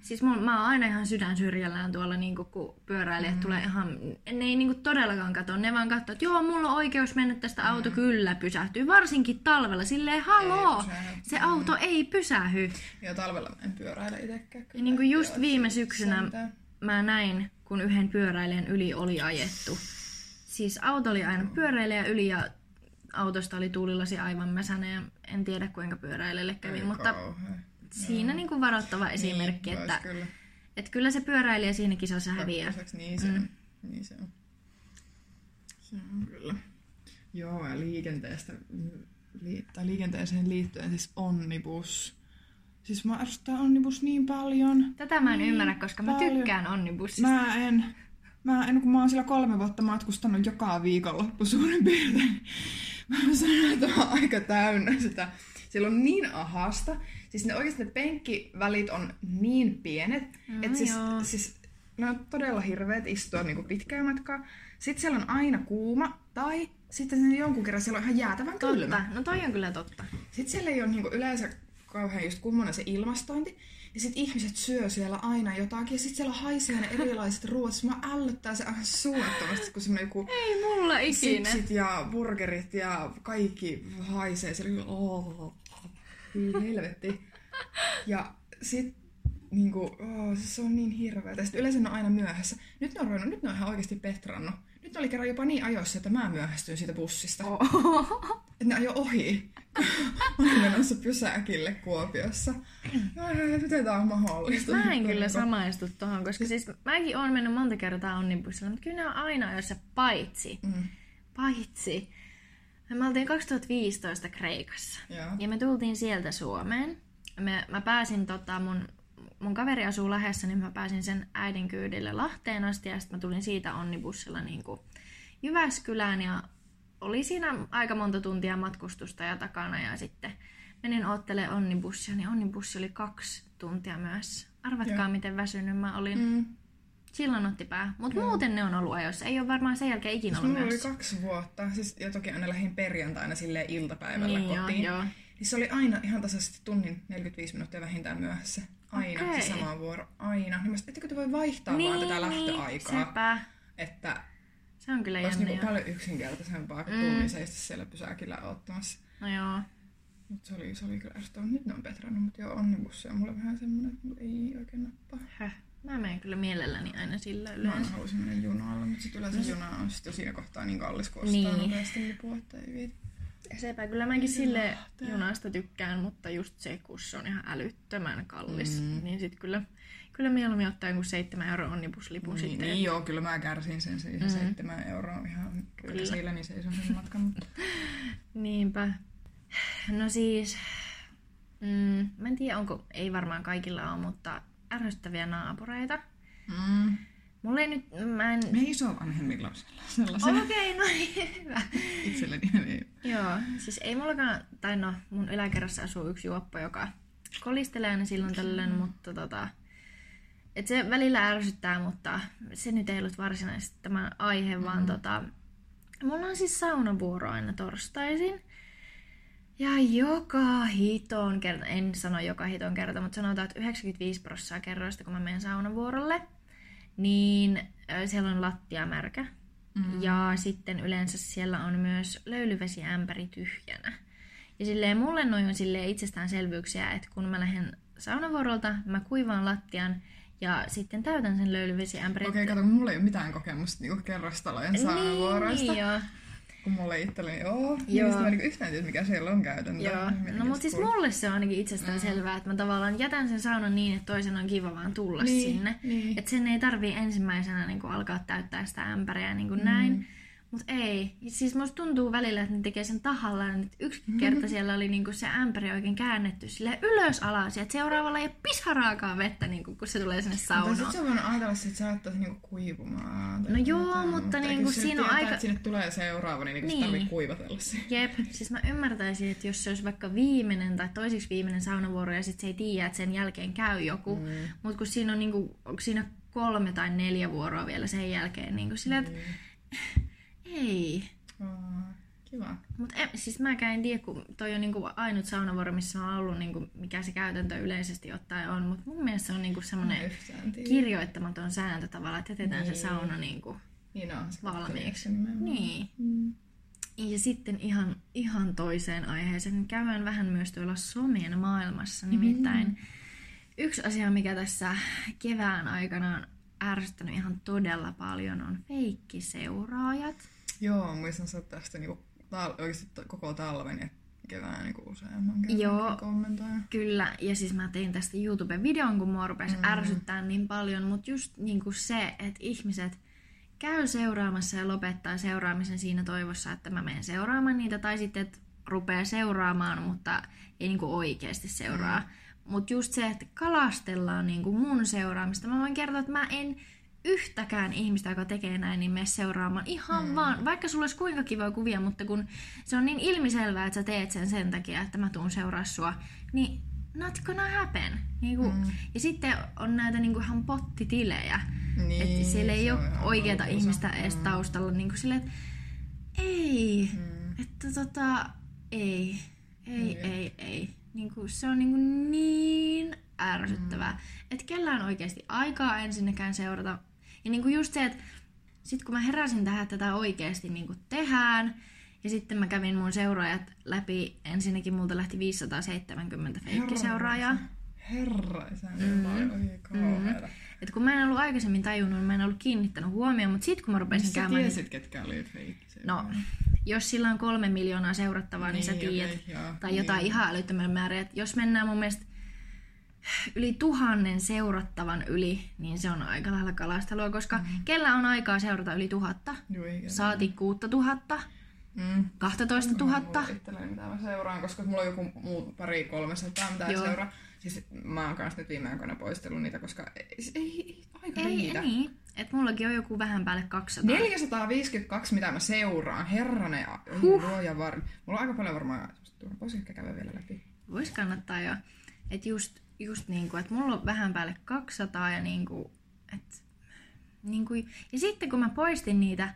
Siis mun, mä oon aina ihan sydän syrjällään tuolla, niin kun pyöräilijät mm. tulee ihan... Ne ei niin todellakaan katso, ne vaan katsoo, että joo, mulla on oikeus mennä tästä, auto kyllä pysähtyy. Varsinkin talvella, silleen haloo, se auto ei pysähy. Joo, talvella mä en pyöräile itsekään. Ja niin kuin just viime syksynä sentään. mä näin, kun yhden pyöräilijän yli oli ajettu. Siis auto oli aina pyöräilijä yli ja autosta oli tuulilasi aivan mäsänä ja en tiedä kuinka pyöräilijälle kävi, Ei mutta kauhea. Siinä niin kuin varoittava esimerkki, niin, että, Kyllä. että kyllä se pyöräilijä siinä kisassa häviää. Niin se, mm. niin se on. Se on kyllä. Joo, ja liikenteestä, li, tai liikenteeseen liittyen siis onnibus Siis mä ärsyttää Onnibus niin paljon. Tätä mä en niin ymmärrä, koska mä paljon. tykkään Onnibussista. Mä en. Mä en, kun mä oon siellä kolme vuotta matkustanut joka viikonloppu suurin piirtein. Mä sanon, että mä oon aika täynnä sitä. Siellä on niin ahasta. Siis ne oikeasti ne penkkivälit on niin pienet, No että siis, joo. siis ne on todella hirveet istua niinku pitkää matkaa. Sitten siellä on aina kuuma, tai sitten jonkun kerran siellä on ihan jäätävän kylmä. Totta. No toi on kyllä totta. Sitten siellä ei ole niinku yleensä kauhean just kummonen se ilmastointi. Ja sitten ihmiset syö siellä aina jotakin. Ja sitten siellä haisee ne erilaiset ruoat. Siis Mua ällöttää se aivan suunnattomasti, kun semmonen joku Ei mulla ikinä. sipsit ja burgerit ja kaikki haisee. Siellä oh, hyi helvetti. Ja sit niinku, oh, siis se on niin hirveetä. Sitten yleensä ne on aina myöhässä. Nyt ne on ruvennut, nyt ne on ihan oikeasti petrannut. Nyt ne oli kerran jopa niin ajoissa, että mä myöhästyin siitä bussista. Oh. Että ne ajo ohi. Olin menossa pysäkille Kuopiossa. Ai, miten tää on mahdollista? Mä en kyllä samaistu tohon, koska siis mäkin oon mennyt monta kertaa onnibussilla, mutta kyllä ne on aina jossa paitsi. Mm, Paitsi. Me oltiin 2015 Kreikassa. joo. Ja me tultiin sieltä Suomeen. Me, mä pääsin tota mun, mun kaveri asuu Lahdessa, niin mä pääsin sen äidin kyydille Lahteen asti ja sitten mä tulin siitä onnibussilla niin kuin Jyväskylään ja oli siinä aika monta tuntia matkustusta ja takana ja sitten menin oottele onnibussia, niin onnibussi oli kaksi tuntia myös. Arvatkaa, Joo. miten väsynyt mä olin. Mm. Silloin otti pää. Mutta muuten ne on ollut ajoissa. Ei ole varmaan sen jälkeen ikinä Siis ollut mulla oli kaksi vuotta, siis, ja toki aina lähdin perjantaina silleen iltapäivällä Niin, joo, kotiin. joo. Niin se oli aina ihan tasaisesti tunnin 45 minuuttia vähintään myöhässä. Aina Okei. se sama vuoro, aina. Niin mä sanoin, ettekö te voi vaihtaa vaan tätä lähtöaikaa? Niin, sepä. Että Se on kyllä jännä. niinku joo. paljon yksinkertaisempaa kuin Mm. tunnin seistä siellä pysäkillä ottamassa. No joo. Mutta se oli, se oli kyllä ärsyttävää. Nyt ne on petrannut, mutta joo, on mulle vähän semmonen, että mulla ei oikein nappaa. Höh. Mä menen kyllä mielelläni aina sillä Mä yleensä. haluaisin mennä junalla, mutta sitten yleensä juna on sitten jo siinä kohtaa niin kallis, kun ostaa Niin. nopeasti lipua, että ei viiti. Sepä kyllä mäkin sille junasta tykkään, mutta just se, kun se on ihan älyttömän kallis, Mm. niin sit kyllä, kyllä mieluummin ottaa joku 7 euro onnibuslipun Niin, sitten. niin joo, kyllä mä kärsin sen siihen Mm. seitsemän euroa ihan Kyllä. kyllä seilläni seison sen matkan. mutta- Niinpä. No siis, mm, mä en tiedä, onko, ei varmaan kaikilla ole, mutta ärsyttäviä naapureita. Mm. Mulla ei nyt, mä en... Me isovanhemmilla on sella- sellaisia. Okei, okay, no niin, hyvä. Itselleni ei. Joo, siis ei mullakaan, tai no mun yläkerrassa asuu yksi juoppo, joka kolistelee aina silloin tällöin, mutta tota, et se välillä ärsyttää, mutta se nyt ei ollut varsinaisesti tämä aihe, mm-hmm. vaan tota, mulla on siis saunavuoro aina torstaisin. Ja joka hiton kerta, en sano joka hiton kerta, mutta sanotaan, että 95 prosenttia kerroista, kun mä menen saunavuorolle, niin siellä on lattia märkä. Mm. Ja sitten yleensä siellä on myös löylyvesiämpäri tyhjänä. Ja silleen mulle noin on silleen itsestäänselvyyksiä, että kun mä lähden saunavuorolta, mä kuivaan lattian ja sitten täytän sen löylyvesiämpärin. Okei, kato, kun mulla ei ole mitään kokemusta niinku kerrostalojen saunavuoroista. Niin, joo. Kun mulla ei itselleni oo. Joo. Niin sitten mä niinku yhtään tiedä, mikä siellä on käytäntö. Joo. Niin No mutta siis mulle se on ainakin itsestään selvää, että mä tavallaan jätän sen saunan niin, että toisen on kiva vaan tulla Niin, sinne. niin. Että sen ei tarvii ensimmäisenä niin kuin alkaa täyttää sitä ämpäriä niin kuin näin. Mutta ei. Siis musta tuntuu välillä, että ne tekee sen tahallaan. Että yksi kerta siellä oli niinku se ämpäri oikein käännetty sille ylös alas. Ja seuraavalla ei ole pisaraakaan vettä, niinku, kun se tulee sinne Mutta saunaan. sitten se on ajatella, että se saattaisi niinku kuivumaan. No joo, mutta eikö niinku siinä on tietää, aika- Että sinne tulee seuraava, niin, niin. Niin. se tarvii kuivatella se. Jep, siis mä ymmärtäisin, että jos se olisi vaikka viimeinen tai toisiksi viimeinen saunavuoro ja sitten se ei tiedä, että sen jälkeen käy joku. Mm. Mutta kun siinä on niinku, siinä kolme tai neljä vuoroa vielä sen jälkeen, niin kuin sillä, että ei. Oh, kiva. Mutta siis mäkään en tiedä, kun toi on niinku ainut saunavuoro, missä on ollut, niinku, mikä se käytäntö yleisesti ottaen on. Mutta mun mielestä se on niinku Mä semmoinen kirjoittamaton sääntö tavallaan, että jätetään se Niin. sauna niinku Niin on. se valmiiksi. Niin. Mm. Ja sitten ihan, ihan toiseen aiheeseen. Käydään vähän myös tuolla somien maailmassa. Nimittäin Mm. yksi asia, mikä tässä kevään aikana on ärsyttänyt ihan todella paljon, on feikkiseuraajat. Joo, muistan sä tästä niinku, tal- oikeasti koko talven ja kevään niinku useamman kerran Joo. kommentoin. Kyllä, ja siis mä tein tästä YouTube-videon, kun mua rupesi mm. ärsyttää niin paljon, mutta just niinku se, että ihmiset käy seuraamassa ja lopettaa seuraamisen siinä toivossa, että mä menen seuraamaan niitä, tai sitten, että rupeaa seuraamaan, mutta ei niinku oikeasti seuraa. Mm. Mutta just se, että kalastellaan niin kuin mun seuraamista. Mä voin kertoa, että mä en yhtäkään ihmistä, joka tekee näin, niin mene seuraamaan. Ihan mm. vaan, vaikka sulla olisi kuinka kivoja kuvia, mutta kun se on niin ilmiselvää, että sä teet sen sen takia, että mä tuun seuraa sua, niin not gonna happen. Niin kuin, mm. Ja sitten on näitä niin kuin ihan pottitilejä. Niin, että siellä ei ole oikeata ihmistä mm. edes taustalla. Niin kuin sille, että ei, mm. että tota, ei, ei, niin. ei, ei. Niin kuin, se on niin, kuin niin ärsyttävää. Mm. Että kellään oikeasti aikaa ensinnäkään seurata. Ja niin kuin just se, että sitten kun mä heräsin tähän, että tätä oikeasti niin kuin tehdään, ja sitten mä kävin mun seuraajat läpi. Ensinnäkin multa lähti 570 feikkiseuraajaa. Herra, mm. mm. Et kun mä en ollut aikaisemmin tajunnut, niin mä en ollut kiinnittänyt huomioon, mutta sitten kun mä rupesin Missä käymään... tiesit, niin... ketkä oli No, jos sillä on kolme miljoonaa seurattavaa, niin, niin sä tiedät. Okay, joo, tai jotain niin. ihan älyttömän määrä. Jos mennään mun mielestä yli tuhannen seurattavan yli, niin se on aika lailla kalastelua, koska mm. kellä on aikaa seurata yli tuhatta? Joo, Saati kuutta tuhatta? Mm. 12 000. Mä mitä mä seuraan, koska mulla on joku muu pari 300, mitä Joo. seuraa. Siis mä oon kanssa nyt viime aikoina poistellut niitä, koska ei, ei, ei aika ei, riitä. Niin. Et mullakin on joku vähän päälle 200. 452, mitä mä seuraan. Herranen, huh. luoja var... Mulla on aika paljon varmaan, voisi ehkä käydä vielä läpi. Vois kannattaa jo. Et just, just niinku, että mulla on vähän päälle 200 ja niinku, et, niinku, ja sitten kun mä poistin niitä,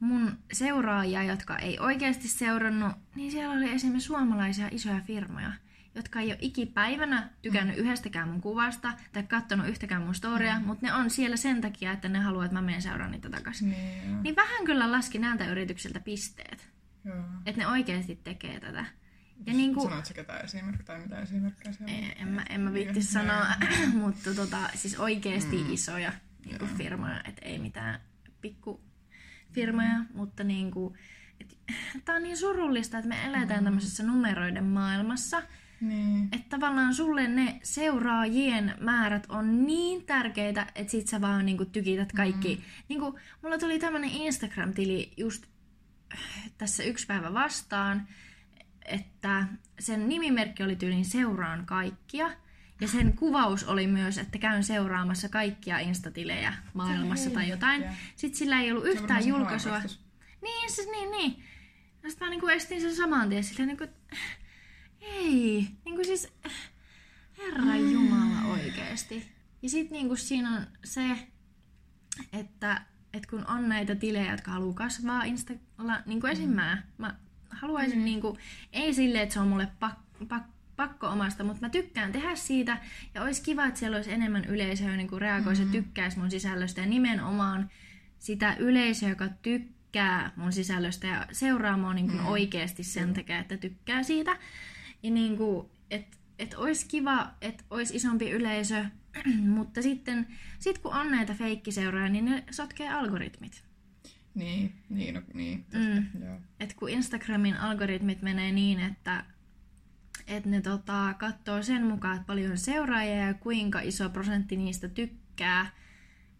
mun seuraajia, jotka ei oikeasti seurannut, niin siellä oli esimerkiksi suomalaisia isoja firmoja, jotka ei ole ikipäivänä tykännyt mm. yhdestäkään mun kuvasta tai katsonut yhtäkään mun storia, mm. mutta ne on siellä sen takia, että ne haluaa, että mä menen seuraan niitä takaisin. Niin, niin vähän kyllä laski näiltä yrityksiltä pisteet. Että ne oikeasti tekee tätä. Ja niin kuin... Sanoitko ketään esimerkkiä tai mitä esimerkkejä siellä en, en, mä, en mä viitti sanoa, mutta tota, siis oikeasti mm. isoja niin kuin firmoja, että ei mitään pikku firmoja, mm. mutta niin kuin, tämä on niin surullista, että me eletään mm. tämmöisessä numeroiden maailmassa, niin. Että tavallaan sulle ne seuraajien määrät on niin tärkeitä, että sit sä vaan niinku tykität kaikki. Mm. Niinku, mulla tuli tämmönen Instagram-tili just tässä yksi päivä vastaan, että sen nimimerkki oli tyylin seuraan kaikkia. Ja sen kuvaus oli myös, että käyn seuraamassa kaikkia instatilejä maailmassa tai jotain. Sitten sillä ei ollut yhtään julkaisua. Niin, siis niin, niin. Sitten mä niinku estin sen saman tien silleen niinku, ei, niinku siis, herra. Jumala oikeesti. Ja sitten niinku siinä on se, että, että kun on näitä tilejä, jotka haluaa kasvaa Installa, niin kuin esim. Mä, mä haluaisin mm. niinku, ei silleen, että se on mulle pak, pak, pakko omasta, mutta mä tykkään tehdä siitä ja olisi kiva, että siellä olisi enemmän yleisöä, niin kuin reagoisi mm-hmm. ja tykkäisi mun sisällöstä ja nimenomaan sitä yleisöä, joka tykkää mun sisällöstä ja seuraa mua niin kuin mm-hmm. oikeasti sen takia, että tykkää siitä. Ja niin kuin, että et olisi kiva, että olisi isompi yleisö, mutta sitten sit kun on näitä feikkiseuroja, niin ne sotkee algoritmit. Niin, niin, no, niin. mm. Et kun Instagramin algoritmit menee niin, että että ne tota, katsoo sen mukaan, että paljon seuraajia ja kuinka iso prosentti niistä tykkää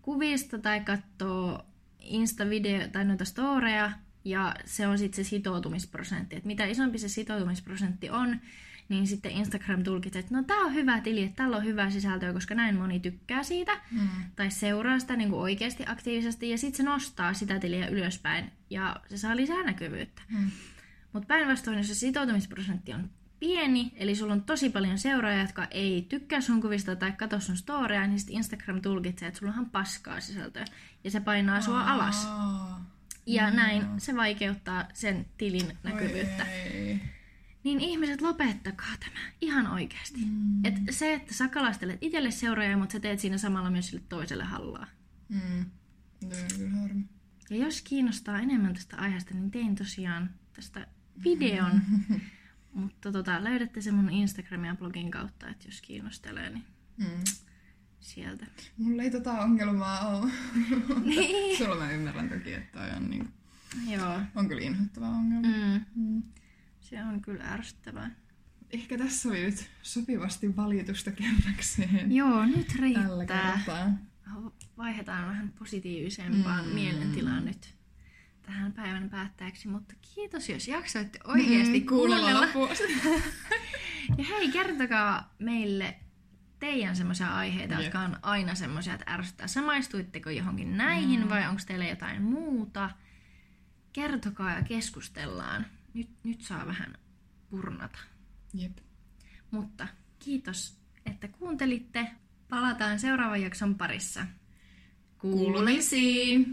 kuvista tai katsoo Insta-video tai noita storeja ja se on sitten se sitoutumisprosentti. Että mitä isompi se sitoutumisprosentti on, niin sitten Instagram tulkitsee, että no tää on hyvä tili, että tällä on hyvää sisältöä, koska näin moni tykkää siitä. Mm. Tai seuraa sitä niin kuin oikeasti aktiivisesti ja sitten se nostaa sitä tiliä ylöspäin ja se saa lisää näkyvyyttä. Mm. Mutta päinvastoin, jos se sitoutumisprosentti on pieni, eli sulla on tosi paljon seuraajia, jotka ei tykkää sun kuvista tai katso sun storia, niin sitten Instagram tulkitsee, että sulla on paskaa sisältöä. Ja se painaa sua Aa, alas. Ja no. näin se vaikeuttaa sen tilin näkyvyyttä. Niin ihmiset, lopettakaa tämä. Ihan oikeasti. Mm. Et se, että sä kalastelet itselle seuraajia, mutta sä teet siinä samalla myös sille toiselle hallaa. Mm. Ja jos kiinnostaa enemmän tästä aiheesta, niin tein tosiaan tästä videon. Mutta tota, löydätte sen mun Instagramin ja blogin kautta, että jos kiinnostelee, niin mm. sieltä. Mulla ei tota ongelmaa ole. niin. Sulla mä ymmärrän toki, että on, niin, Joo. on kyllä inhoittava ongelma. Mm. Mm. Se on kyllä ärsyttävää. Ehkä tässä oli nyt sopivasti valitusta kerrakseen. Joo, nyt riittää. Vaihdetaan vähän positiivisempaan mm. mielentilaan nyt tähän päivän päättäjäksi, mutta kiitos, jos jaksoitte oikeasti mm, kuunnella. Ja hei, kertokaa meille teidän semmoisia aiheita, Jep. jotka on aina semmoisia, että ärsyttää. Samaistuitteko johonkin näihin mm. vai onko teillä jotain muuta? Kertokaa ja keskustellaan. Nyt, nyt saa vähän purnata. Jep. Mutta kiitos, että kuuntelitte. Palataan seuraavan jakson parissa. Kuulumisiin!